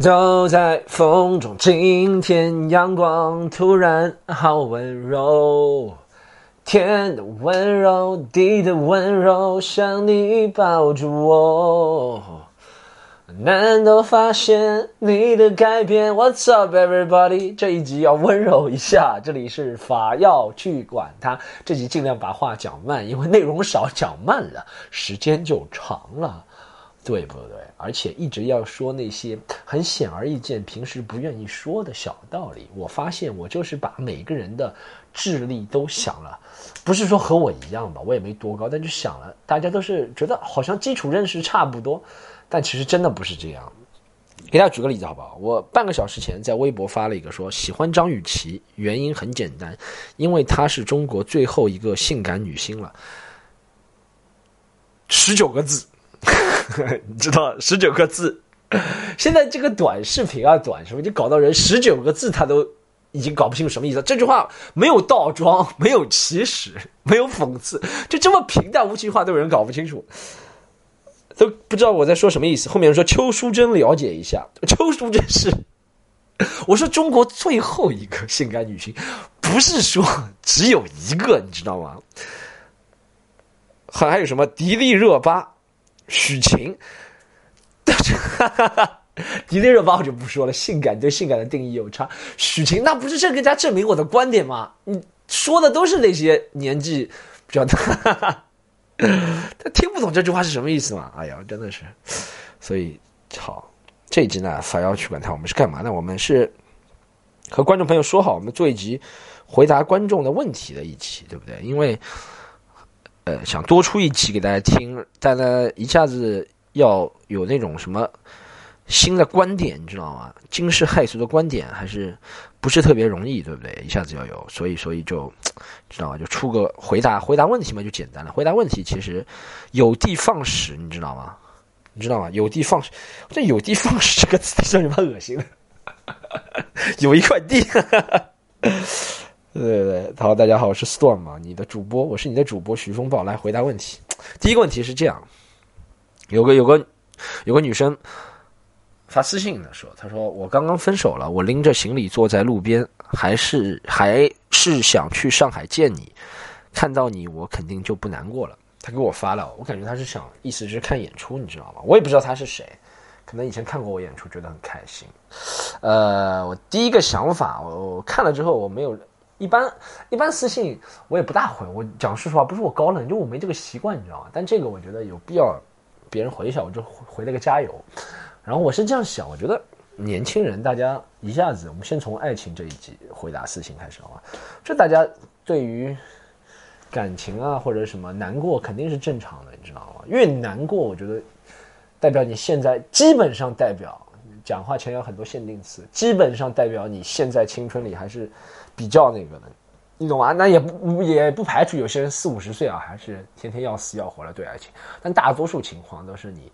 走在风中，今天阳光突然好温柔，天的温柔，地的温柔，像你抱着我。难道发现你的改变？What's up, everybody？这一集要温柔一下，这里是法要去管它。这集尽量把话讲慢，因为内容少，讲慢了时间就长了。对不对？而且一直要说那些很显而易见、平时不愿意说的小道理。我发现我就是把每个人的智力都想了，不是说和我一样吧，我也没多高，但就想了。大家都是觉得好像基础认识差不多，但其实真的不是这样。给大家举个例子好不好？我半个小时前在微博发了一个说喜欢张雨绮，原因很简单，因为她是中国最后一个性感女星了。十九个字。你 知道十九个字，现在这个短视频啊，短什么就搞到人十九个字他都已经搞不清楚什么意思。这句话没有倒装，没有起始，没有讽刺，就这么平淡无奇话都有人搞不清楚，都不知道我在说什么意思。后面说邱淑贞了解一下，邱淑贞是我说中国最后一个性感女星，不是说只有一个，你知道吗？还还有什么迪丽热巴？许晴，哈哈哈迪丽热巴我就不说了，性感对性感的定义有差。许晴那不是这更加证明我的观点吗？你说的都是那些年纪比较大，他 听不懂这句话是什么意思吗？哎呀，真的是，所以好，这一集呢，反要去管他，我们是干嘛呢？我们是和观众朋友说好，我们做一集回答观众的问题的一期，对不对？因为。呃，想多出一集给大家听，但呢，一下子要有那种什么新的观点，你知道吗？惊世骇俗的观点还是不是特别容易，对不对？一下子要有，所以，所以就知道吗？就出个回答，回答问题嘛，就简单了。回答问题其实有的放矢，你知道吗？你知道吗？有的放矢，这有的放矢这个词听着蛮恶心的，有一块地。对对对，好，大家好，我是 Storm 啊，你的主播，我是你的主播徐风暴，来回答问题。第一个问题是这样，有个有个有个女生发私信的说，她说我刚刚分手了，我拎着行李坐在路边，还是还是想去上海见你，看到你我肯定就不难过了。她给我发了，我感觉她是想意思是看演出，你知道吗？我也不知道她是谁，可能以前看过我演出，觉得很开心。呃，我第一个想法，我看了之后我没有。一般一般私信我也不大回，我讲实话，不是我高冷，就我没这个习惯，你知道吗？但这个我觉得有必要，别人回一下，我就回了个加油。然后我是这样想，我觉得年轻人大家一下子，我们先从爱情这一集回答私信开始好吧？这大家对于感情啊或者什么难过肯定是正常的，你知道吗？越难过，我觉得代表你现在基本上代表讲话前有很多限定词，基本上代表你现在青春里还是。比较那个的，你懂吗？那也不也不排除有些人四五十岁啊，还是天天要死要活的对爱情。但大多数情况都是你，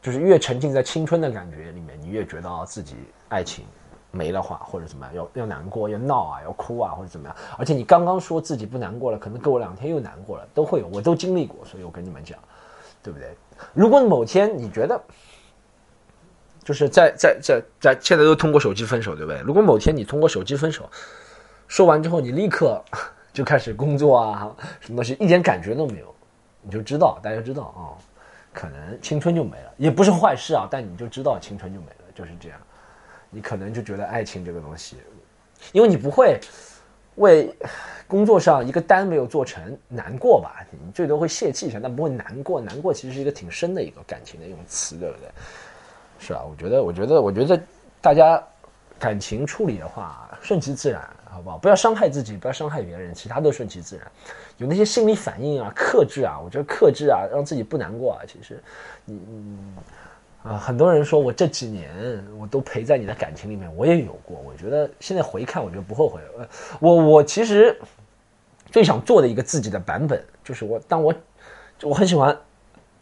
就是越沉浸在青春的感觉里面，你越觉得自己爱情没了话，或者怎么样，要要难过，要闹啊，要哭啊，或者怎么样。而且你刚刚说自己不难过了，可能过两天又难过了，都会有，我都经历过，所以我跟你们讲，对不对？如果某天你觉得，就是在在在在现在都通过手机分手，对不对？如果某天你通过手机分手，说完之后你立刻就开始工作啊，什么东西一点感觉都没有，你就知道，大家知道啊，可能青春就没了，也不是坏事啊，但你就知道青春就没了，就是这样。你可能就觉得爱情这个东西，因为你不会为工作上一个单没有做成难过吧？你最多会泄气一下，但不会难过。难过其实是一个挺深的一个感情的一种词，对不对？是啊，我觉得，我觉得，我觉得，大家感情处理的话，顺其自然，好不好？不要伤害自己，不要伤害别人，其他都顺其自然。有那些心理反应啊，克制啊，我觉得克制啊，让自己不难过啊。其实，你，啊，很多人说我这几年我都陪在你的感情里面，我也有过。我觉得现在回看，我觉得不后悔。我我其实最想做的一个自己的版本，就是我当我我很喜欢。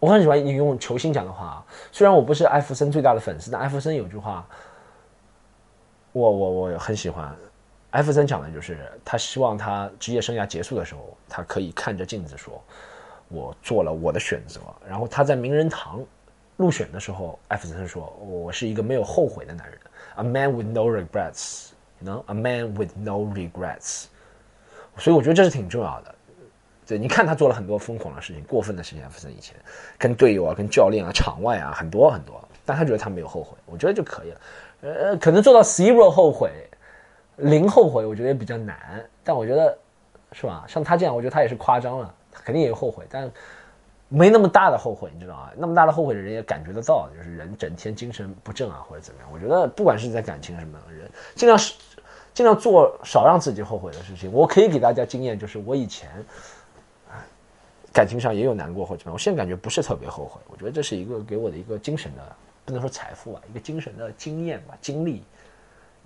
我很喜欢引用球星讲的话啊，虽然我不是艾弗森最大的粉丝，但艾弗森有句话，我我我很喜欢。艾弗森讲的就是，他希望他职业生涯结束的时候，他可以看着镜子说：“我做了我的选择。”然后他在名人堂入选的时候，艾弗森说：“我是一个没有后悔的男人，a man with no regrets，you know，a man with no regrets。”所以我觉得这是挺重要的。对，你看他做了很多疯狂的事情、过分的事情，艾弗森以前跟队友啊、跟教练啊、场外啊很多很多，但他觉得他没有后悔，我觉得就可以了。呃，可能做到 zero 后悔、零后悔，我觉得也比较难。但我觉得，是吧？像他这样，我觉得他也是夸张了，肯定也有后悔，但没那么大的后悔，你知道吗？那么大的后悔的人也感觉得到，就是人整天精神不振啊，或者怎么样。我觉得不管是在感情什么的人，尽量是尽量做少让自己后悔的事情。我可以给大家经验，就是我以前。感情上也有难过或者怎么样，我现在感觉不是特别后悔。我觉得这是一个给我的一个精神的，不能说财富啊，一个精神的经验吧，经历，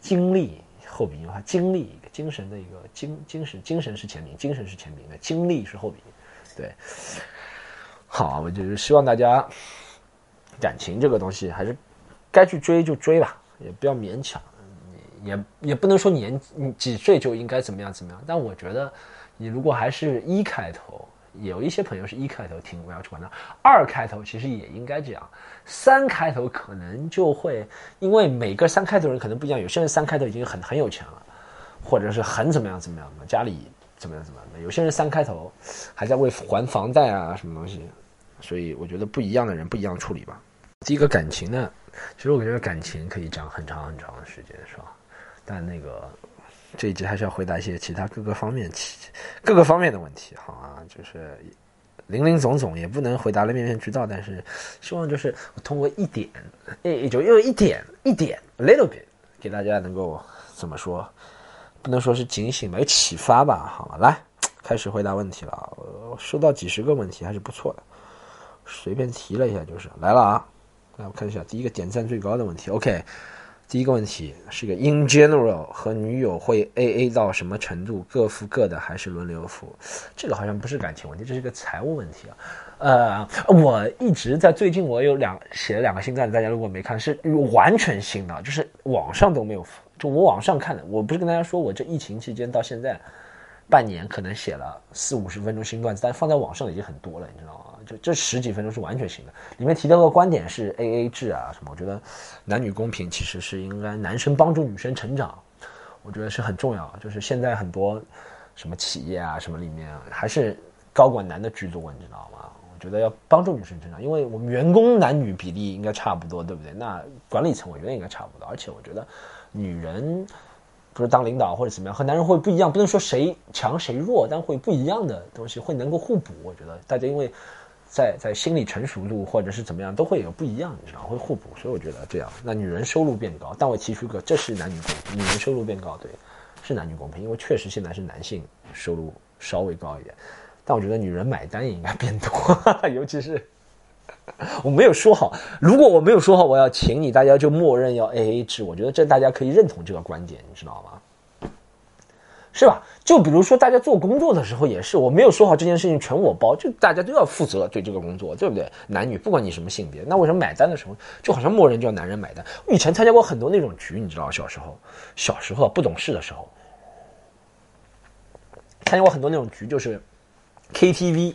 经历后鼻音话，经历一个精神的一个精精神，精神是前名，精神是前名的，经历是后鼻音。对，好，我就是希望大家感情这个东西还是该去追就追吧，也不要勉强，也也不能说年几岁就应该怎么样怎么样。但我觉得你如果还是一开头。有一些朋友是一开头听我要去管他，二开头其实也应该这样，三开头可能就会因为每个三开头人可能不一样，有些人三开头已经很很有钱了，或者是很怎么样怎么样的，家里怎么样怎么样的，有些人三开头还在为还房贷啊什么东西，所以我觉得不一样的人不一样处理吧。第一个感情呢，其实我觉得感情可以讲很长很长的时间，是吧？但那个。这一集还是要回答一些其他各个方面、其各个方面的问题，好啊，就是林林总总也不能回答的面面俱到，但是希望就是通过一点，诶，就用一点一点，little bit，给大家能够怎么说，不能说是警醒吧，有启发吧，好，来开始回答问题了，收到几十个问题还是不错的，随便提了一下就是来了啊，来我看一下第一个点赞最高的问题，OK。第一个问题是个 in general 和女友会 A A 到什么程度？各付各的还是轮流付？这个好像不是感情问题，这是个财务问题啊。呃，我一直在最近我有两写了两个新段子，大家如果没看，是完全新的，就是网上都没有付，就我网上看的。我不是跟大家说我这疫情期间到现在。半年可能写了四五十分钟新段子，但放在网上已经很多了，你知道吗？这这十几分钟是完全行的。里面提到个观点是 A A 制啊什么，我觉得男女公平其实是应该男生帮助女生成长，我觉得是很重要。就是现在很多什么企业啊什么里面还是高管男的居多，你知道吗？我觉得要帮助女生成长，因为我们员工男女比例应该差不多，对不对？那管理层我觉得应该差不多，而且我觉得女人。不是当领导或者怎么样，和男人会不一样，不能说谁强谁弱，但会不一样的东西会能够互补。我觉得大家因为在在心理成熟度或者是怎么样，都会有不一样，你知道会互补。所以我觉得这样，那女人收入变高，但我提出个，这是男女公平，女人收入变高，对，是男女公平，因为确实现在是男性收入稍微高一点，但我觉得女人买单也应该变多，尤其是。我没有说好，如果我没有说好我要请你，大家就默认要 A A 制。我觉得这大家可以认同这个观点，你知道吗？是吧？就比如说大家做工作的时候也是，我没有说好这件事情全我包，就大家都要负责对这个工作，对不对？男女不管你什么性别，那为什么买单的时候就好像默认叫男人买单？我以前参加过很多那种局，你知道，小时候小时候不懂事的时候，参加过很多那种局，就是 K T V。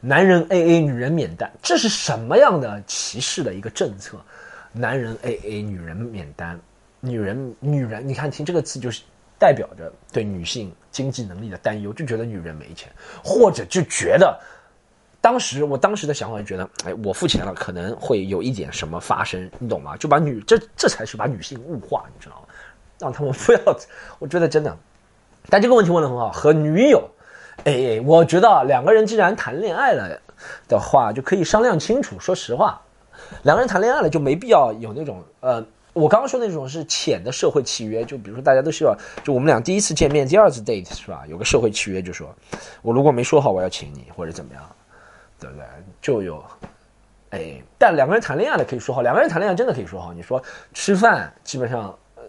男人 A A，女人免单，这是什么样的歧视的一个政策？男人 A A，女人免单，女人女人，你看听这个词就是代表着对女性经济能力的担忧，就觉得女人没钱，或者就觉得当时我当时的想法就觉得，哎，我付钱了，可能会有一点什么发生，你懂吗？就把女这这才是把女性物化，你知道吗？让他们不要，我觉得真的，但这个问题问的很好，和女友。哎，我觉得两个人既然谈恋爱了的话，就可以商量清楚。说实话，两个人谈恋爱了就没必要有那种呃，我刚刚说那种是浅的社会契约。就比如说大家都希望，就我们俩第一次见面、第二次 date 是吧？有个社会契约，就说我如果没说好我要请你或者怎么样，对不对？就有哎，但两个人谈恋爱的可以说好，两个人谈恋爱真的可以说好。你说吃饭基本上呃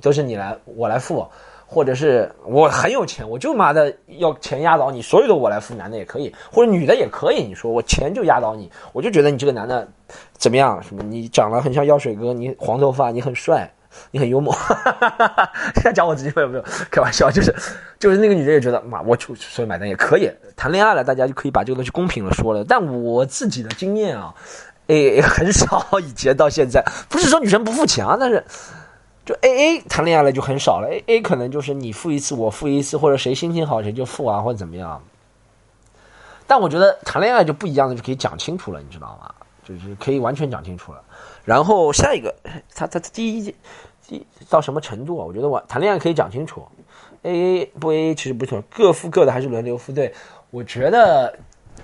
都是你来，我来付。或者是我很有钱，我就妈的要钱压倒你，所有的我来付，男的也可以，或者女的也可以。你说我钱就压倒你，我就觉得你这个男的怎么样？什么？你长得很像药水哥，你黄头发，你很帅，你很幽默。现在讲我自己没有没有开玩笑，就是就是那个女的也觉得妈，我出所以买单也可以。谈恋爱了，大家就可以把这个东西公平了说了。但我自己的经验啊诶很少，以前到现在不是说女生不付钱啊，但是就 A A 谈恋爱了就很少了。A A 可能就是你付一次，我付一次，或者谁心情好谁就付啊，或者怎么样。但我觉得谈恋爱就不一样的，就可以讲清楚了，你知道吗？就是可以完全讲清楚了。然后下一个，他他第一第到什么程度啊？我觉得我谈恋爱可以讲清楚，A A 不 A A 其实不错，各付各的还是轮流付？对，我觉得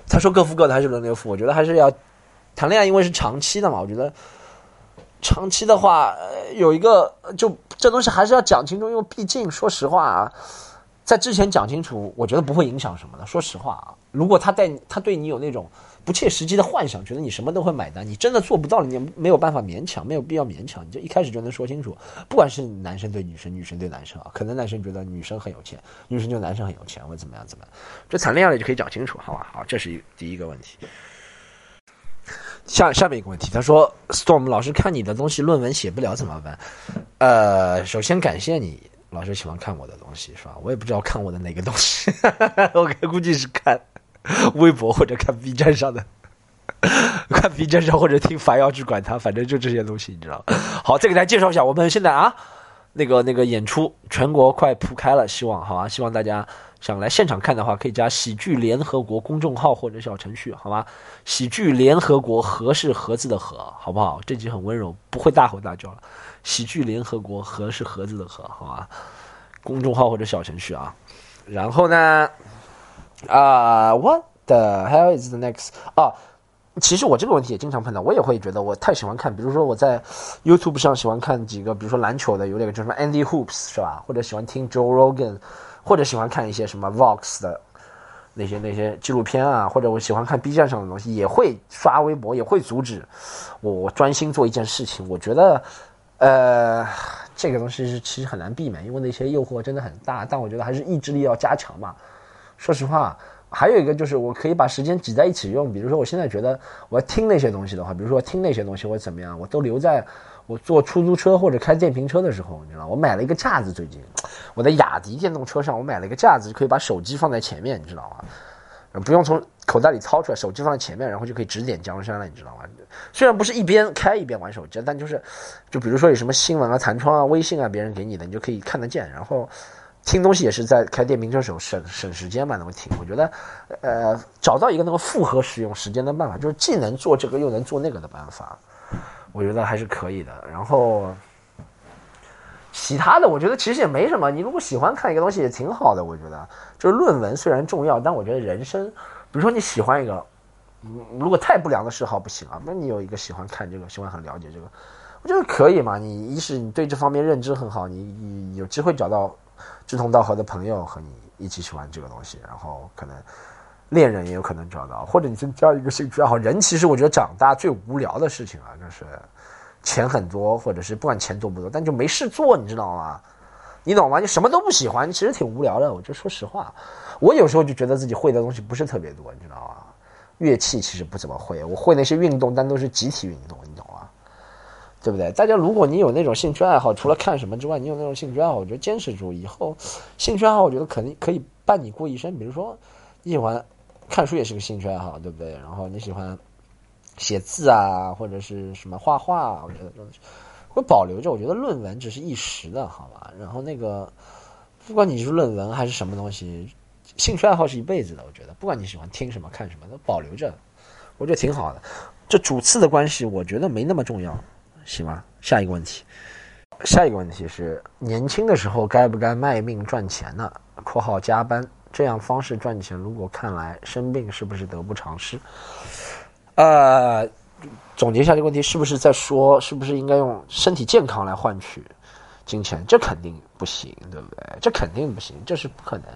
他说各付各的还是轮流付，我觉得还是要谈恋爱，因为是长期的嘛。我觉得长期的话，有一个就这东西还是要讲清楚，因为毕竟说实话啊。在之前讲清楚，我觉得不会影响什么的。说实话啊，如果他带他对你有那种不切实际的幻想，觉得你什么都会买单，你真的做不到，你没有办法勉强，没有必要勉强，你就一开始就能说清楚。不管是男生对女生，女生对男生啊，可能男生觉得女生很有钱，女生就男生很有钱，或者怎么样怎么样，这谈恋爱了就可以讲清楚，好吧？好，这是一第一个问题。下下面一个问题，他说：“Storm 老师看你的东西，论文写不了怎么办？”呃，首先感谢你。老师喜欢看我的东西是吧？我也不知道看我的哪个东西，我估计是看微博或者看 B 站上的，看 B 站上或者听凡要去管他，反正就这些东西，你知道好，再给大家介绍一下，我们现在啊，那个那个演出全国快铺开了，希望好吧？希望大家想来现场看的话，可以加喜剧联合国公众号或者小程序，好吧？喜剧联合国和是盒子的和，好不好？这集很温柔，不会大吼大叫了。喜剧联合国和是盒子的盒，好吧？公众号或者小程序啊。然后呢，啊，What the hell is the next？啊，其实我这个问题也经常碰到，我也会觉得我太喜欢看，比如说我在 YouTube 上喜欢看几个，比如说篮球的，有那个叫什么 Andy Hoops 是吧？或者喜欢听 Joe Rogan，或者喜欢看一些什么 Vox 的那些那些纪录片啊，或者我喜欢看 B 站上的东西，也会刷微博，也会阻止我我专心做一件事情。我觉得。呃，这个东西是其实很难避免，因为那些诱惑真的很大。但我觉得还是意志力要加强嘛。说实话，还有一个就是我可以把时间挤在一起用。比如说，我现在觉得我要听那些东西的话，比如说听那些东西或怎么样，我都留在我坐出租车或者开电瓶车的时候，你知道，我买了一个架子，最近我在雅迪电动车上我买了一个架子，就可以把手机放在前面，你知道吗？不用从口袋里掏出来，手机放在前面，然后就可以指点江山了，你知道吗？虽然不是一边开一边玩手机，但就是，就比如说有什么新闻啊、弹窗啊、微信啊，别人给你的，你就可以看得见。然后听东西也是在开电瓶车时候省省时间嘛，能够听。我觉得，呃，找到一个能够复合使用时间的办法，就是既能做这个又能做那个的办法，我觉得还是可以的。然后。其他的，我觉得其实也没什么。你如果喜欢看一个东西，也挺好的。我觉得，就是论文虽然重要，但我觉得人生，比如说你喜欢一个，如果太不良的嗜好不行啊。那你有一个喜欢看这个，喜欢很了解这个，我觉得可以嘛。你一是你对这方面认知很好，你你有机会找到志同道合的朋友和你一起去玩这个东西，然后可能恋人也有可能找到，或者你增加一个兴趣爱好。人其实我觉得长大最无聊的事情啊，就是。钱很多，或者是不管钱多不多，但就没事做，你知道吗？你懂吗？你什么都不喜欢，其实挺无聊的。我就说实话，我有时候就觉得自己会的东西不是特别多，你知道吗？乐器其实不怎么会，我会那些运动，但都是集体运动，你懂吗？对不对？大家如果你有那种兴趣爱好，除了看什么之外，你有那种兴趣爱好，我觉得坚持住，以后兴趣爱好我觉得肯定可以伴你过一生。比如说你喜欢看书，也是个兴趣爱好，对不对？然后你喜欢。写字啊，或者是什么画画，我觉得会保留着。我觉得论文只是一时的，好吧。然后那个，不管你是论文还是什么东西，兴趣爱好是一辈子的。我觉得，不管你喜欢听什么、看什么，都保留着，我觉得挺好的。这主次的关系，我觉得没那么重要，行吗？下一个问题，下一个问题是：年轻的时候该不该卖命赚钱呢？（括号加班这样方式赚钱，如果看来生病是不是得不偿失？）呃，总结一下这个问题，是不是在说，是不是应该用身体健康来换取金钱？这肯定不行，对不对？这肯定不行，这是不可能。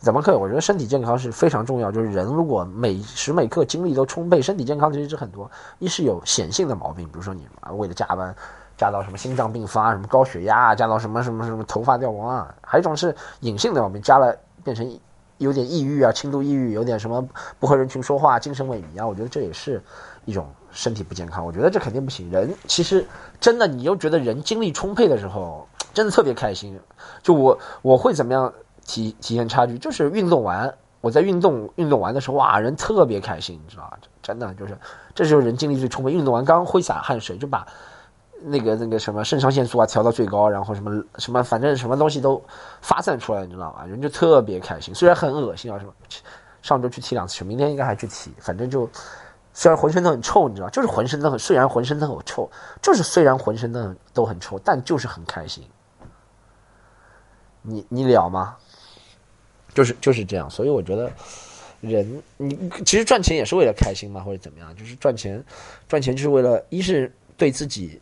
怎么可以？我觉得身体健康是非常重要。就是人如果每时每刻精力都充沛，身体健康其实是很多。一是有显性的毛病，比如说你为了加班加到什么心脏病发、什么高血压，加到什么什么什么头发掉光啊；还有一种是隐性的毛病，加了变成。有点抑郁啊，轻度抑郁，有点什么不和人群说话，精神萎靡啊，我觉得这也是一种身体不健康。我觉得这肯定不行。人其实真的，你又觉得人精力充沛的时候，真的特别开心。就我我会怎么样体体现差距？就是运动完我在运动运动完的时候，哇，人特别开心，你知道吧？真的就是，这时候人精力最充沛。运动完刚挥洒汗水，就把那个那个什么肾上腺素啊调到最高，然后什么什么，反正什么东西都发散出来，你知道吧？人就特别开心。虽然很恶心啊，什么上周去踢两次球，明天应该还去踢，反正就虽然浑身都很臭，你知道，就是浑身都很，虽然浑身都很臭，就是虽然浑身都很都很臭，但就是很开心。你你了吗？就是就是这样，所以我觉得人你其实赚钱也是为了开心嘛，或者怎么样，就是赚钱赚钱就是为了一是对自己，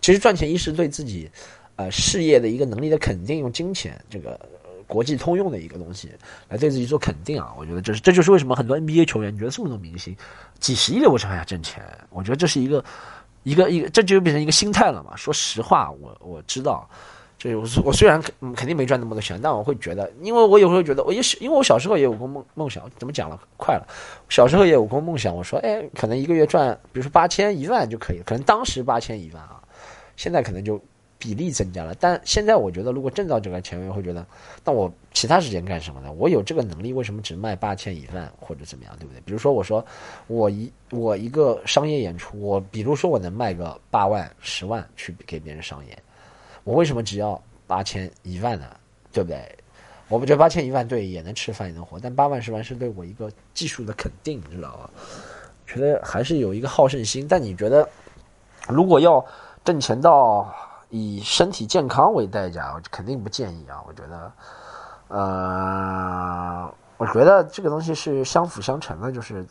其实赚钱一是对自己呃事业的一个能力的肯定，用金钱这个国际通用的一个东西来对自己做肯定啊。我觉得这是这就是为什么很多 NBA 球员，你觉得这么多明星几十亿的情况下挣钱，我觉得这是一个一个一个这就变成一个心态了嘛。说实话，我我知道。这我我虽然肯肯定没赚那么多钱，但我会觉得，因为我有时候觉得，我也是因为我小时候也有过梦梦想，怎么讲了？快了，小时候也有过梦想。我说，哎，可能一个月赚，比如说八千一万就可以了。可能当时八千一万啊，现在可能就比例增加了。但现在我觉得，如果挣到这个钱，我会觉得，那我其他时间干什么呢？我有这个能力，为什么只卖八千一万或者怎么样，对不对？比如说，我说我一我一个商业演出，我比如说我能卖个八万、十万去给别人商演。我为什么只要八千一万呢？对不对？我不觉得八千一万对也能吃饭也能活，但八万十万是对我一个技术的肯定，你知道吗？觉得还是有一个好胜心。但你觉得，如果要挣钱到以身体健康为代价，我肯定不建议啊。我觉得，呃，我觉得这个东西是相辅相成的，就是。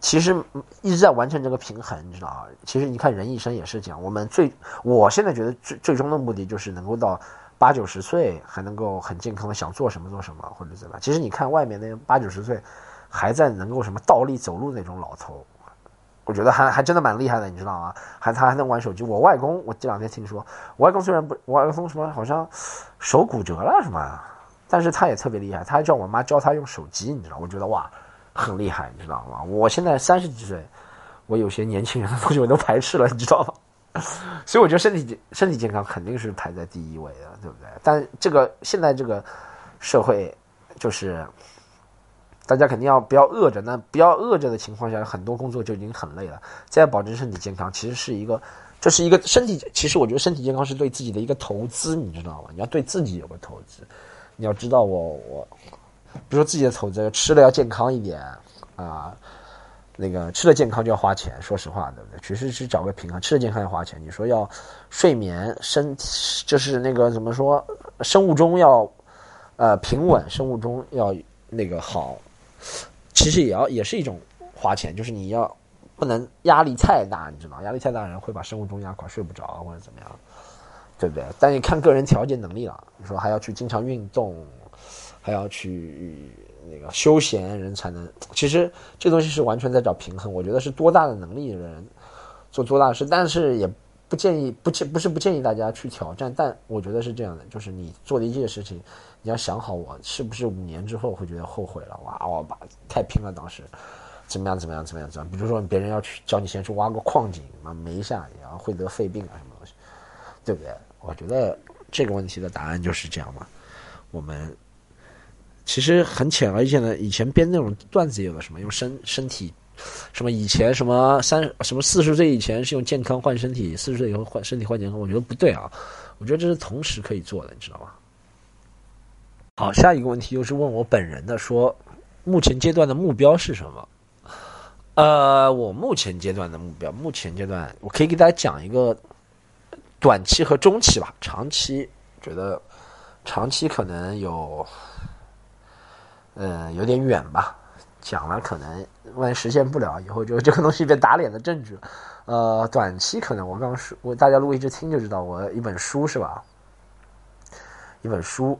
其实一直在完成这个平衡，你知道啊？其实你看人一生也是这样。我们最，我现在觉得最最终的目的就是能够到八九十岁还能够很健康的想做什么做什么或者怎么。其实你看外面那八九十岁还在能够什么倒立走路那种老头，我觉得还还真的蛮厉害的，你知道吗？还他还能玩手机。我外公，我这两天听说，我外公虽然不，我外公什么好像手骨折了什么，但是他也特别厉害，他还叫我妈教他用手机，你知道？我觉得哇。很厉害，你知道吗？我现在三十几岁，我有些年轻人的东西我都排斥了，你知道吗？所以我觉得身体健身体健康肯定是排在第一位的，对不对？但这个现在这个社会，就是大家肯定要不要饿着？那不要饿着的情况下，很多工作就已经很累了。再保证身体健康，其实是一个，这是一个身体。其实我觉得身体健康是对自己的一个投资，你知道吗？你要对自己有个投资，你要知道我我。比如说自己的投资，吃的要健康一点啊，那个吃的健康就要花钱，说实话，对不对？其实是找个平衡，吃的健康要花钱。你说要睡眠，身就是那个怎么说，生物钟要呃平稳，生物钟要那个好，其实也要也是一种花钱，就是你要不能压力太大，你知道吗，压力太大人会把生物钟压垮，睡不着或者怎么样，对不对？但你看个人调节能力了，你说还要去经常运动。还要去那个休闲人才能，其实这东西是完全在找平衡。我觉得是多大的能力的人做多大事，但是也不建议不建不是不建议大家去挑战。但我觉得是这样的，就是你做的一件事情，你要想好，我是不是五年之后会觉得后悔了？哇，我把太拼了，当时怎么样怎么样怎么样怎么样？比如说别人要去教你先去挖个矿井嘛，没下然后会得肺病啊什么东西，对不对？我觉得这个问题的答案就是这样嘛，我们。其实很浅而易见的，以前编那种段子有的什么用身身体，什么以前什么三什么四十岁以前是用健康换身体，四十岁以后换身体换健康，我觉得不对啊，我觉得这是同时可以做的，你知道吗？好，下一个问题又是问我本人的，说目前阶段的目标是什么？呃，我目前阶段的目标，目前阶段我可以给大家讲一个短期和中期吧，长期觉得长期可能有。呃，有点远吧，讲了可能万一实现不了，以后就 这个东西被打脸的证据。呃，短期可能我刚刚说，我大家如果一直听就知道，我一本书是吧？一本书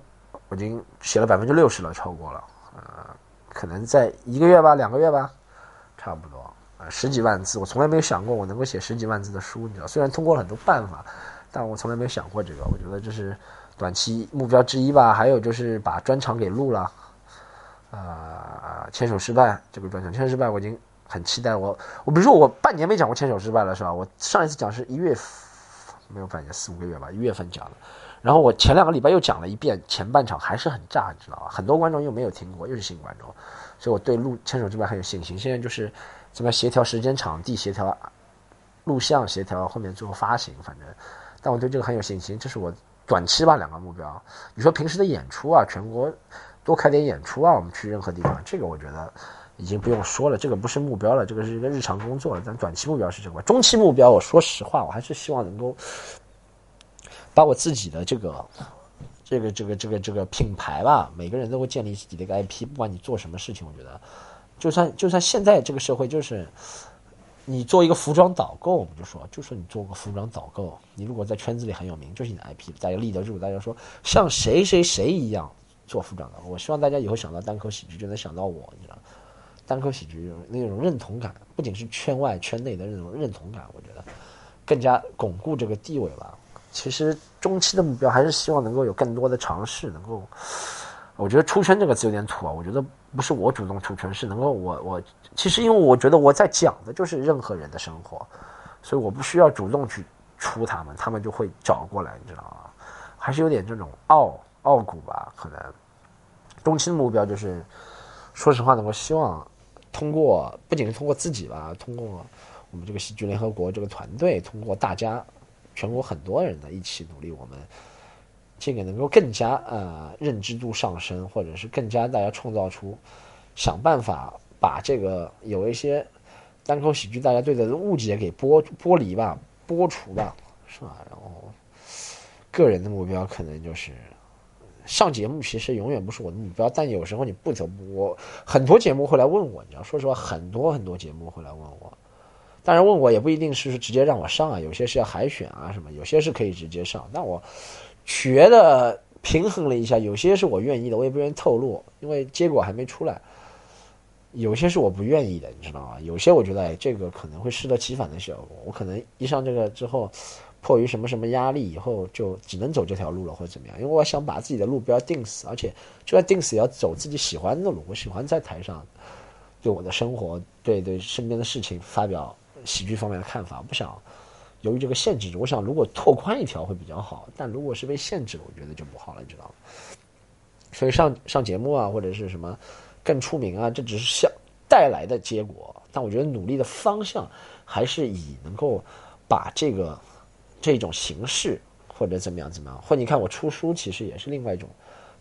我已经写了百分之六十了，超过了。呃，可能在一个月吧，两个月吧，差不多。呃，十几万字，我从来没有想过我能够写十几万字的书，你知道？虽然通过了很多办法，但我从来没有想过这个。我觉得这是短期目标之一吧。还有就是把专场给录了。啊，牵手失败这个专场，牵手失败我已经很期待。我我比如说我半年没讲过牵手失败了，是吧？我上一次讲是一月没有半年，四五个月吧，一月份讲的。然后我前两个礼拜又讲了一遍，前半场还是很炸，你知道吧？很多观众又没有听过，又是新观众，所以我对录牵手这边很有信心。现在就是怎么协调时间、场地，协调录像，协调后面最后发行，反正，但我对这个很有信心。这是我短期吧两个目标。你说平时的演出啊，全国多开点演出啊，我们去任何地方，这个我觉得已经不用说了，这个不是目标了，这个是一个日常工作了。但短期目标是这个，中期目标，我说实话，我还是希望能够。把我自己的这个，这个这个这个这个品牌吧，每个人都会建立自己的一个 IP。不管你做什么事情，我觉得，就算就算现在这个社会，就是你做一个服装导购，我们就说，就说你做个服装导购，你如果在圈子里很有名，就是你的 IP，大家立得住，大家说像谁谁谁一样做服装导购。我希望大家以后想到单口喜剧，就能想到我，你知道，单口喜剧那种认同感，不仅是圈外圈内的那种认同感，我觉得更加巩固这个地位吧。其实中期的目标还是希望能够有更多的尝试，能够，我觉得出圈这个词有点土啊。我觉得不是我主动出圈，是能够我我其实因为我觉得我在讲的就是任何人的生活，所以我不需要主动去出他们，他们就会找过来，你知道吗？还是有点这种傲傲骨吧。可能中期的目标就是，说实话呢，我希望通过不仅是通过自己吧，通过我们这个喜剧联合国这个团队，通过大家。全国很多人的一起努力，我们这个能够更加呃认知度上升，或者是更加大家创造出想办法把这个有一些单口喜剧大家对的误解给剥剥离吧、剥除吧，是吧？然后个人的目标可能就是上节目，其实永远不是我的目标，但有时候你不得不，我很多节目会来问我，你知道，说实话，很多很多节目会来问我。当然问我也不一定是直接让我上啊，有些是要海选啊什么，有些是可以直接上。但我觉得平衡了一下，有些是我愿意的，我也不愿意透露，因为结果还没出来。有些是我不愿意的，你知道吗？有些我觉得哎，这个可能会适得其反的效果。我可能一上这个之后，迫于什么什么压力，以后就只能走这条路了，或者怎么样？因为我想把自己的路标定死，而且就算定死，也要走自己喜欢的路。我喜欢在台上对我的生活，对对身边的事情发表。喜剧方面的看法，不想由于这个限制，我想如果拓宽一条会比较好，但如果是被限制了，我觉得就不好了，你知道吗？所以上上节目啊，或者是什么更出名啊，这只是想带来的结果，但我觉得努力的方向还是以能够把这个这种形式或者怎么样怎么样，或你看我出书，其实也是另外一种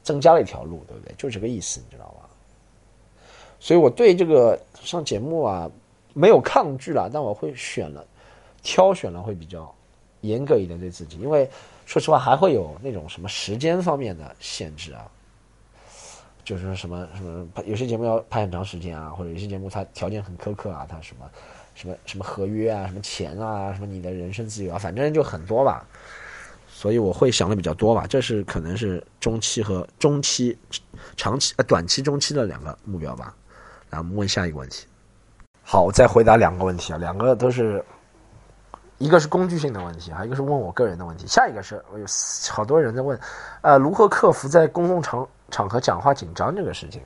增加了一条路，对不对？就这个意思，你知道吧？所以我对这个上节目啊。没有抗拒了，但我会选了，挑选了会比较严格一点对自己，因为说实话还会有那种什么时间方面的限制啊，就是说什么什么有些节目要拍很长时间啊，或者有些节目它条件很苛刻啊，它什么什么什么合约啊，什么钱啊，什么你的人身自由啊，反正就很多吧，所以我会想的比较多吧，这是可能是中期和中期、长期呃短期、中期的两个目标吧。来，我们问下一个问题。好，我再回答两个问题啊，两个都是，一个是工具性的问题，还有一个是问我个人的问题。下一个是我有好多人在问，呃，如何克服在公共场场合讲话紧张这个事情？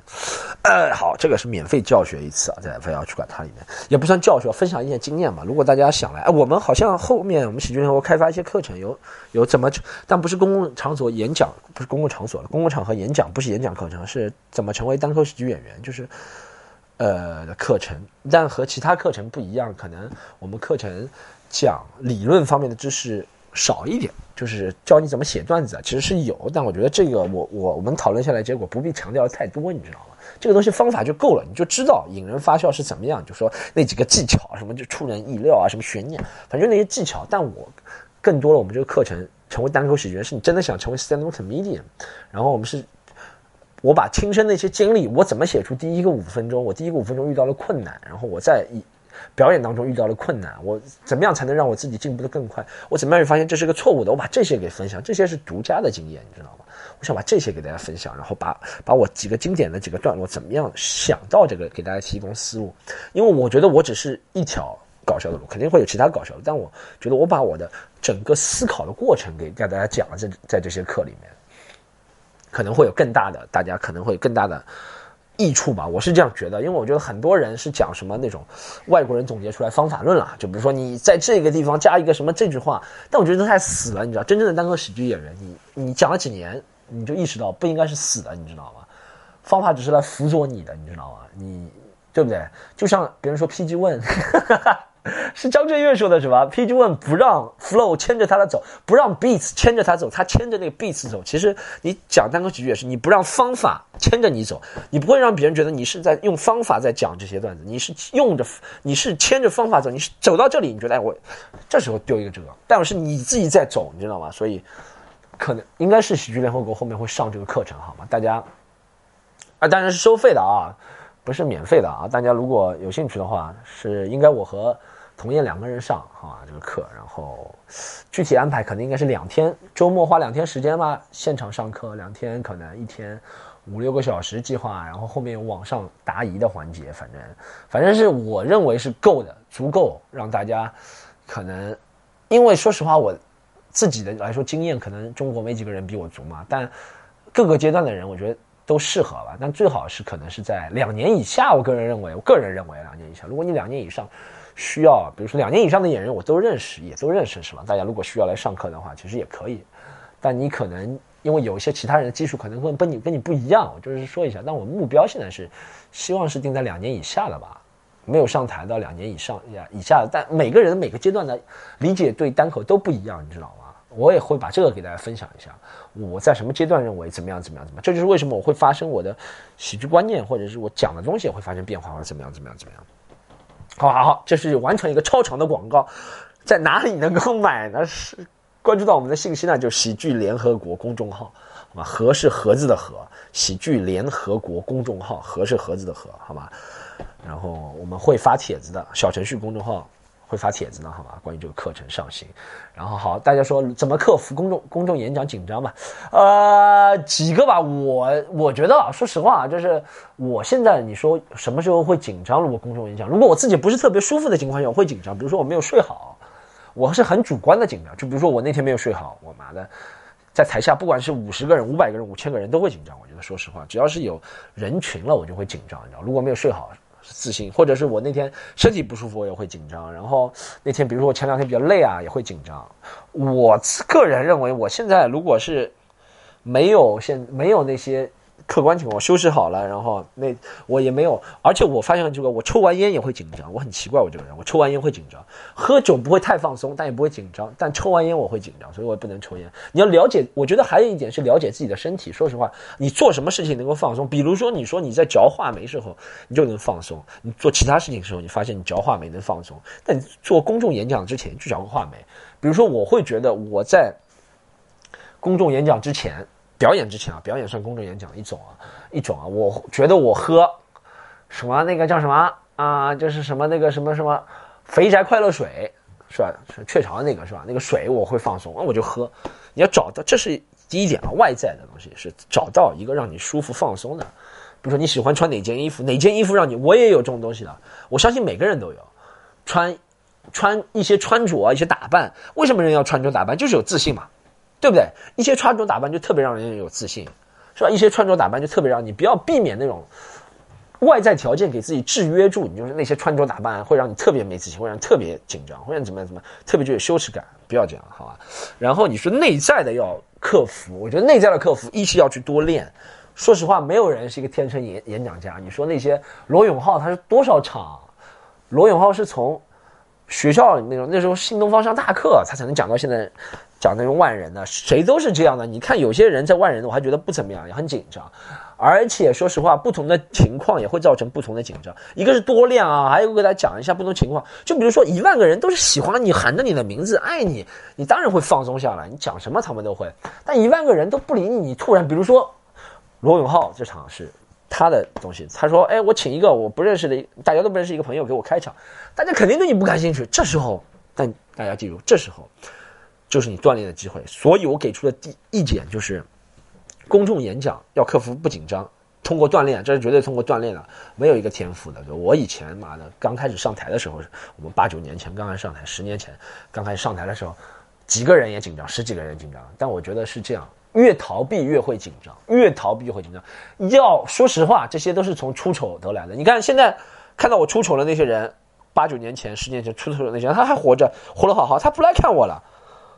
呃，好，这个是免费教学一次啊，在非要去管它里面也不算教学，分享一些经验嘛。如果大家想来，哎，我们好像后面我们喜剧联合开发一些课程，有有怎么，但不是公共场所演讲，不是公共场所了公共场合演讲不是演讲课程，是怎么成为单口喜剧演员，就是。呃的课程，但和其他课程不一样，可能我们课程讲理论方面的知识少一点，就是教你怎么写段子，其实是有，但我觉得这个我我我们讨论下来，结果不必强调太多，你知道吗？这个东西方法就够了，你就知道引人发笑是怎么样，就说那几个技巧，什么就出人意料啊，什么悬念，反正那些技巧。但我更多了，我们这个课程成为单口喜剧人，是你真的想成为 stand up comedian，然后我们是。我把亲身的一些经历，我怎么写出第一个五分钟？我第一个五分钟遇到了困难，然后我在表演当中遇到了困难，我怎么样才能让我自己进步的更快？我怎么样发现这是个错误的？我把这些给分享，这些是独家的经验，你知道吗？我想把这些给大家分享，然后把把我几个经典的几个段落怎么样想到这个，给大家提供思路。因为我觉得我只是一条搞笑的路，肯定会有其他搞笑的，但我觉得我把我的整个思考的过程给给大家讲了，在在这些课里面。可能会有更大的，大家可能会更大的益处吧，我是这样觉得，因为我觉得很多人是讲什么那种外国人总结出来方法论了，就比如说你在这个地方加一个什么这句话，但我觉得太死了，你知道，真正的单口喜剧演员，你你讲了几年，你就意识到不应该是死的，你知道吗？方法只是来辅佐你的，你知道吗？你对不对？就像别人说 PG One。是张震岳说的，是吧？PG One 不让 Flow 牵着他的走，不让 Beats 牵着他走，他牵着那个 Beats 走。其实你讲单口喜剧也是，你不让方法牵着你走，你不会让别人觉得你是在用方法在讲这些段子，你是用着，你是牵着方法走，你是走到这里，你觉得哎我这时候丢一个这个，但是你自己在走，你知道吗？所以可能应该是喜剧联合国后面会上这个课程，好吗？大家啊，当然是收费的啊，不是免费的啊。大家如果有兴趣的话，是应该我和。同样两个人上哈这个课，然后具体安排可能应该是两天，周末花两天时间吧，现场上课两天，可能一天五六个小时计划，然后后面有网上答疑的环节，反正反正是我认为是够的，足够让大家可能，因为说实话我自己的来说经验可能中国没几个人比我足嘛，但各个阶段的人我觉得都适合吧，但最好是可能是在两年以下，我个人认为，我个人认为两年以下，如果你两年以上。需要，比如说两年以上的演员，我都认识，也都认识，是吧？大家如果需要来上课的话，其实也可以。但你可能因为有一些其他人的技术可能会跟你跟你不一样，我就是说一下。但我目标现在是，希望是定在两年以下的吧，没有上台到两年以上呀以下的。但每个人每个阶段的理解对单口都不一样，你知道吗？我也会把这个给大家分享一下，我在什么阶段认为怎么样怎么样怎么样，这就是为什么我会发生我的喜剧观念，或者是我讲的东西也会发生变化，或者怎么样怎么样怎么样。好好好，这是完成一个超长的广告，在哪里能够买呢？是关注到我们的信息呢，就喜剧联合国公众号，好吧？盒是盒子的盒，喜剧联合国公众号，盒是盒子的盒，好吧？然后我们会发帖子的，小程序公众号。会发帖子呢，好吧？关于这个课程上行，然后好，大家说怎么克服公众公众演讲紧张吧？呃，几个吧，我我觉得啊，说实话啊，就是我现在你说什么时候会紧张？如果公众演讲，如果我自己不是特别舒服的情况下，我会紧张。比如说我没有睡好，我是很主观的紧张。就比如说我那天没有睡好，我妈的，在台下不管是五十个人、五百个人、五千个人都会紧张。我觉得说实话，只要是有人群了，我就会紧张。你知道，如果没有睡好。自信，或者是我那天身体不舒服，我也会紧张。然后那天，比如说我前两天比较累啊，也会紧张。我个人认为，我现在如果是没有现没有那些。客观情况，我休息好了，然后那我也没有，而且我发现这个，我抽完烟也会紧张，我很奇怪，我这个人，我抽完烟会紧张，喝酒不会太放松，但也不会紧张，但抽完烟我会紧张，所以我不能抽烟。你要了解，我觉得还有一点是了解自己的身体。说实话，你做什么事情能够放松？比如说，你说你在嚼话梅时候，你就能放松；你做其他事情的时候，你发现你嚼话梅能放松。但做公众演讲之前去嚼个话梅。比如说，我会觉得我在公众演讲之前。表演之前啊，表演算公众演讲一种啊，一种啊。我觉得我喝什么那个叫什么啊，就是什么那个什么什么肥宅快乐水是吧？是雀巢那个是吧？那个水我会放松，那我就喝。你要找到，这是第一点啊，外在的东西是找到一个让你舒服放松的。比如说你喜欢穿哪件衣服，哪件衣服让你，我也有这种东西的。我相信每个人都有，穿穿一些穿着，一些打扮。为什么人要穿着打扮？就是有自信嘛。对不对？一些穿着打扮就特别让人有自信，是吧？一些穿着打扮就特别让你不要避免那种外在条件给自己制约住，你就是那些穿着打扮会让你特别没自信，会让你特别紧张，会让你怎么样怎么样，特别就有羞耻感，不要这样，好吧？然后你说内在的要克服，我觉得内在的克服，一是要去多练。说实话，没有人是一个天生演演讲家。你说那些罗永浩，他是多少场？罗永浩是从学校那种那时候新东方上大课，他才能讲到现在。讲那种万人的，谁都是这样的。你看有些人在万人的，我还觉得不怎么样，也很紧张。而且说实话，不同的情况也会造成不同的紧张。一个是多练啊，还有给大家讲一下不同情况。就比如说一万个人都是喜欢你，喊着你的名字，爱你，你当然会放松下来，你讲什么他们都会。但一万个人都不理你，你突然，比如说罗永浩这场是他的东西，他说：“哎，我请一个我不认识的，大家都不认识一个朋友给我开场，大家肯定对你不感兴趣。”这时候，但大家记住，这时候。就是你锻炼的机会，所以我给出的第一点就是，公众演讲要克服不紧张，通过锻炼，这是绝对通过锻炼的，没有一个天赋的。我以前妈的刚开始上台的时候，我们八九年前刚刚上台，十年前刚开始上台的时候，几个人也紧张，十几个人紧张，但我觉得是这样，越逃避越会紧张，越逃避越会紧张。要说实话，这些都是从出丑得来的。你看现在看到我出丑的那些人，八九年前、十年前出丑的那些人，他还活着，活得好好，他不来看我了，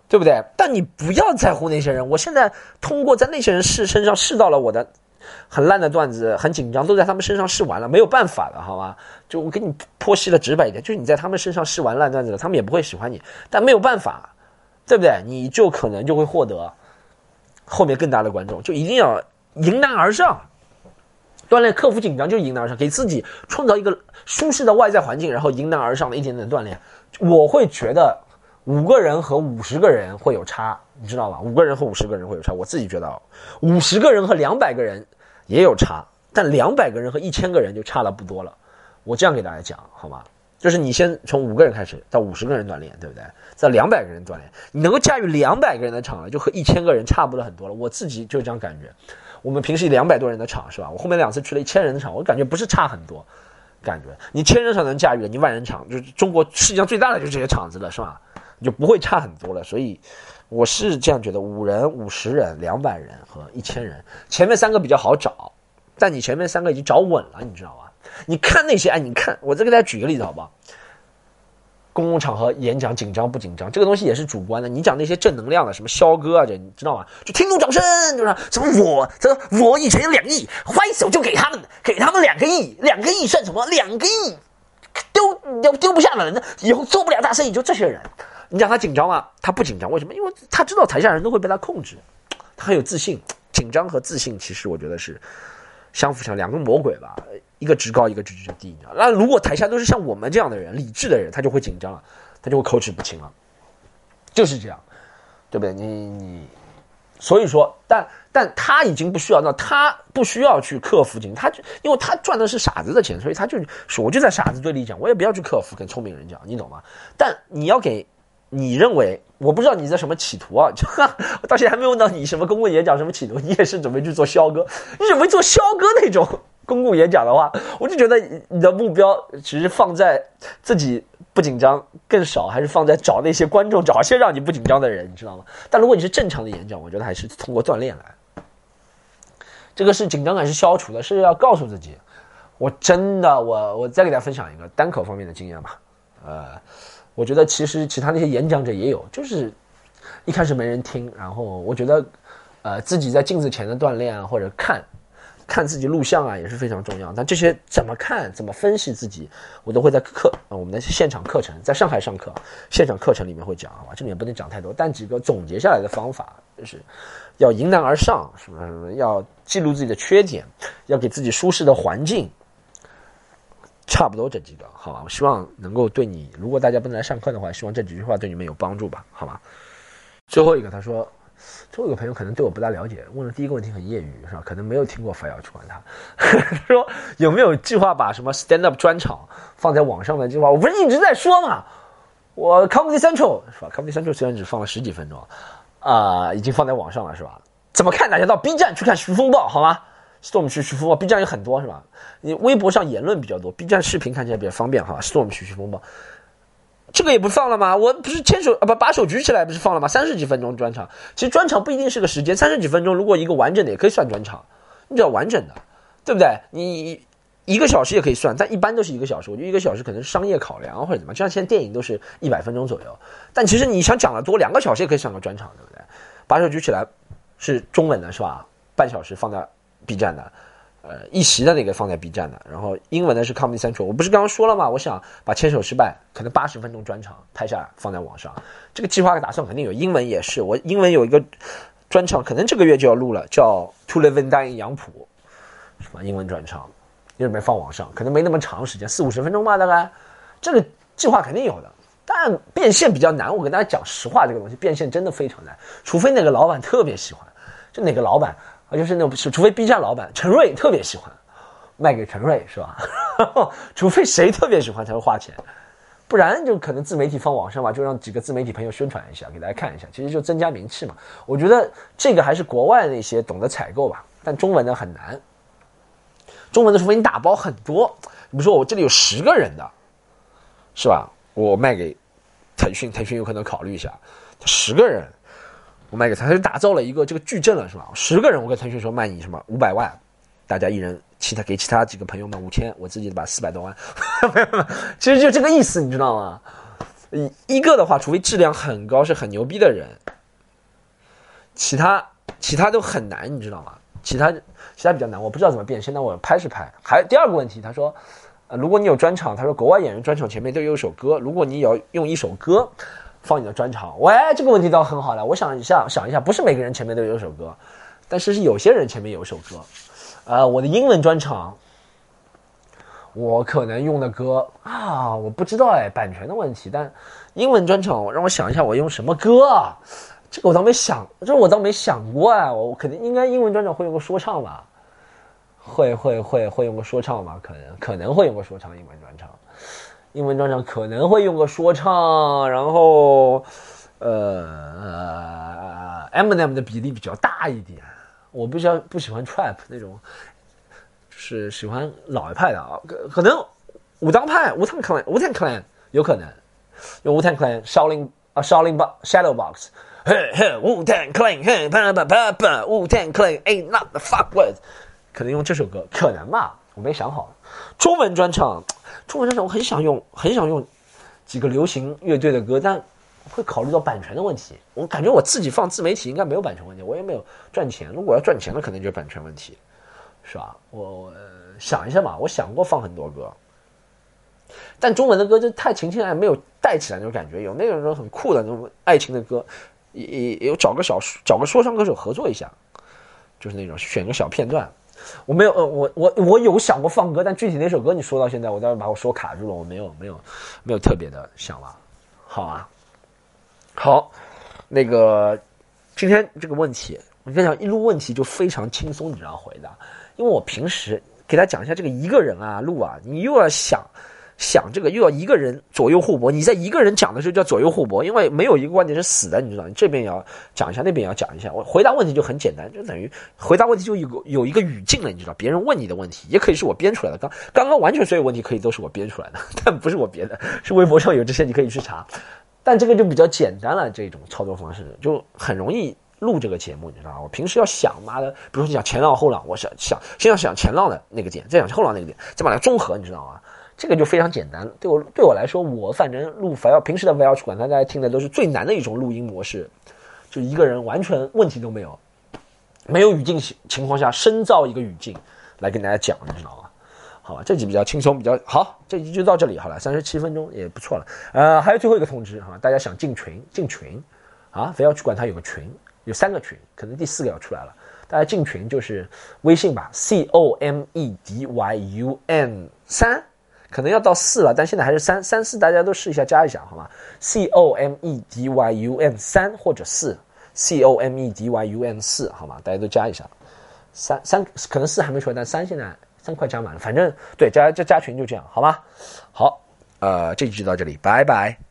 对不对？但你不要在乎那些人。我现在通过在那些人试身上试到了我的很烂的段子，很紧张，都在他们身上试完了，没有办法的，好吗？就我给你剖析的直白一点，就是你在他们身上试完烂段子了，他们也不会喜欢你，但没有办法，对不对？你就可能就会获得。后面更大的观众就一定要迎难而上，锻炼克服紧张就迎难而上，给自己创造一个舒适的外在环境，然后迎难而上的一点点锻炼。我会觉得五个人和五十个人会有差，你知道吧？五个人和五十个人会有差。我自己觉得，五十个人和两百个人也有差，但两百个人和一千个人就差了不多了。我这样给大家讲好吗？就是你先从五个人开始到五十个人锻炼，对不对？在两百个人锻炼，你能够驾驭两百个人的场了，就和一千个人差不多很多了。我自己就这样感觉。我们平时两百多人的场是吧？我后面两次去了一千人的场，我感觉不是差很多，感觉你千人场能驾驭了，你万人场就是中国世界上最大的就是这些场子了，是吧？就不会差很多了。所以我是这样觉得：五人、五十人、两百人和一千人，前面三个比较好找，但你前面三个已经找稳了，你知道吧？你看那些，哎，你看，我再给大家举个例子，好不好？公共场合演讲紧张不紧张？这个东西也是主观的。你讲那些正能量的，什么肖哥啊，这你知道吗？就听众掌声，就是什么我，这我以前有两亿，挥手就给他们，给他们两个亿，两个亿算什么？两个亿丢丢丢不下的人，以后做不了大生意，就这些人。你讲他紧张吗？他不紧张，为什么？因为他知道台下人都会被他控制，他很有自信。紧张和自信，其实我觉得是。相辅相两个魔鬼吧，一个职高，一个职职低。那如果台下都是像我们这样的人，理智的人，他就会紧张了，他就会口齿不清了，就是这样，对不对？你你，所以说，但但他已经不需要，那他不需要去克服紧，他就因为他赚的是傻子的钱，所以他就说，我就在傻子堆里讲，我也不要去克服跟聪明人讲，你懂吗？但你要给。你认为我不知道你在什么企图啊？我到现在还没有问到你什么公共演讲什么企图。你也是准备去做肖哥？你准备做肖哥那种公共演讲的话，我就觉得你的目标只是放在自己不紧张更少，还是放在找那些观众，找些让你不紧张的人，你知道吗？但如果你是正常的演讲，我觉得还是通过锻炼来。这个是紧张感是消除的，是要告诉自己，我真的我我再给大家分享一个单口方面的经验吧，呃。我觉得其实其他那些演讲者也有，就是一开始没人听，然后我觉得，呃，自己在镜子前的锻炼啊，或者看，看自己录像啊，也是非常重要。但这些怎么看，怎么分析自己，我都会在课啊，我们的现场课程，在上海上课，现场课程里面会讲，好吧？这里面不能讲太多，但几个总结下来的方法，就是要迎难而上，什么什么，要记录自己的缺点，要给自己舒适的环境。差不多这几个，好吧，我希望能够对你，如果大家不能来上课的话，希望这几句话对你们有帮助吧，好吧。最后一个，他说，最后一个朋友可能对我不大了解，问的第一个问题很业余，是吧？可能没有听过法要去管他。说有没有计划把什么 stand up 专场放在网上的计划？我不是一直在说嘛，我 comedy central 是吧？comedy central 虽然只放了十几分钟，啊，已经放在网上了，是吧？怎么看？大家到 B 站去看徐风暴，好吗？Storm 去去风暴，B 站有很多是吧？你微博上言论比较多，B 站视频看起来比较方便哈。Storm 去去风暴，这个也不放了吗？我不是牵手啊，不把手举起来不是放了吗？三十几分钟专场，其实专场不一定是个时间，三十几分钟如果一个完整的也可以算专场，你只要完整的，对不对？你一个小时也可以算，但一般都是一个小时。我觉得一个小时可能是商业考量或者怎么，就像现在电影都是一百分钟左右，但其实你想讲的多，两个小时也可以算个专场，对不对？把手举起来是中文的是吧？半小时放在。B 站的，呃，一席的那个放在 B 站的，然后英文的是 Comedy Central。我不是刚刚说了吗？我想把牵手失败可能八十分钟专场拍下来放在网上，这个计划打算肯定有。英文也是，我英文有一个专场，可能这个月就要录了，叫 To Live and Die in 杨浦，什么英文专场，准备放网上，可能没那么长时间，四五十分钟吧，大概。这个计划肯定有的，但变现比较难。我跟大家讲实话，这个东西变现真的非常难，除非哪个老板特别喜欢，就哪个老板。啊，就是那种，除非 B 站老板陈瑞特别喜欢，卖给陈瑞是吧？除非谁特别喜欢才会花钱，不然就可能自媒体放网上吧，就让几个自媒体朋友宣传一下，给大家看一下，其实就增加名气嘛。我觉得这个还是国外那些懂得采购吧，但中文的很难。中文的除非你打包很多，比如说我这里有十个人的，是吧？我卖给腾讯，腾讯有可能考虑一下，十个人。我卖给他，他就打造了一个这个矩阵了，是吧？十个人，我跟腾讯说卖你什么五百万，大家一人其他给其他几个朋友们五千，我自己把四百多万，其实就这个意思，你知道吗？一一个的话，除非质量很高，是很牛逼的人，其他其他都很难，你知道吗？其他其他比较难，我不知道怎么变现，在我拍是拍。还第二个问题，他说，如果你有专场，他说国外演员专场前面都有一首歌，如果你要用一首歌。放你的专场，喂，这个问题倒很好了。我想一下，想一下，不是每个人前面都有首歌，但是是有些人前面有首歌。呃，我的英文专场，我可能用的歌啊，我不知道哎，版权的问题。但英文专场，让我想一下，我用什么歌啊？这个我倒没想，这我倒没想过哎，我肯定应该英文专场会用个说唱吧？会会会会用个说唱吧？可能可能会用个说唱英文专场。英文专场可能会用个说唱，然后，呃，Eminem 的比例比较大一点。我比较不喜欢 Trap 那种，就是喜欢老一派的啊。可可能武当派、武当 Clan、武当 Clan 有可能用武当 Clan、Shaolin 啊 Shaolin Box、Shadow Box，嘿嘿，武当 Clan，嘿啪啪啪啪，武当 Clan，Ain't not the fuck word，可能用这首歌，可能吧，我没想好。中文专场。中文专场我很想用，很想用几个流行乐队的歌，但会考虑到版权的问题。我感觉我自己放自媒体应该没有版权问题，我也没有赚钱。如果要赚钱了，可能就是版权问题，是吧？我想一下嘛，我想过放很多歌，但中文的歌就太情情爱，没有带起来那种感觉。有那种很酷的那种爱情的歌，也也有找个小找个说唱歌手合作一下，就是那种选个小片段。我没有，呃，我我我有想过放歌，但具体哪首歌你说到现在，我倒是把我说卡住了，我没有没有没有特别的想了，好啊，好，那个今天这个问题，我跟你讲，一路问题就非常轻松，你知道回答，因为我平时给他讲一下这个一个人啊录啊，你又要想。想这个又要一个人左右互搏，你在一个人讲的时候叫左右互搏，因为没有一个观点是死的，你知道？你这边也要讲一下，那边也要讲一下。我回答问题就很简单，就等于回答问题就有有一个语境了，你知道？别人问你的问题也可以是我编出来的，刚刚刚完全所有问题可以都是我编出来的，但不是我编的，是微博上有这些，你可以去查。但这个就比较简单了，这种操作方式就很容易录这个节目，你知道吗？我平时要想妈的，比如说你讲前浪后浪，我想想先要想前浪的那个点，再想后浪那个点，再把它综合，你知道吗？这个就非常简单了，对我对我来说，我反正录反正平时的 file 管它大家听的都是最难的一种录音模式，就一个人完全问题都没有，没有语境情况下深造一个语境来跟大家讲，你知道吗？好吧，这集比较轻松，比较好，这集就到这里好了，三十七分钟也不错了。呃，还有最后一个通知哈，大家想进群进群啊，非要去管它有个群，有三个群，可能第四个要出来了，大家进群就是微信吧，c o m e d y u n 三。可能要到四了，但现在还是三三四，大家都试一下加一下，好吗？C O M E D Y U N 三或者四，C O M E D Y U N 四，好吗？大家都加一下，三三可能四还没出来，但三现在三快加满了，反正对加加加群就这样，好吗？好，呃，这集就到这里，拜拜。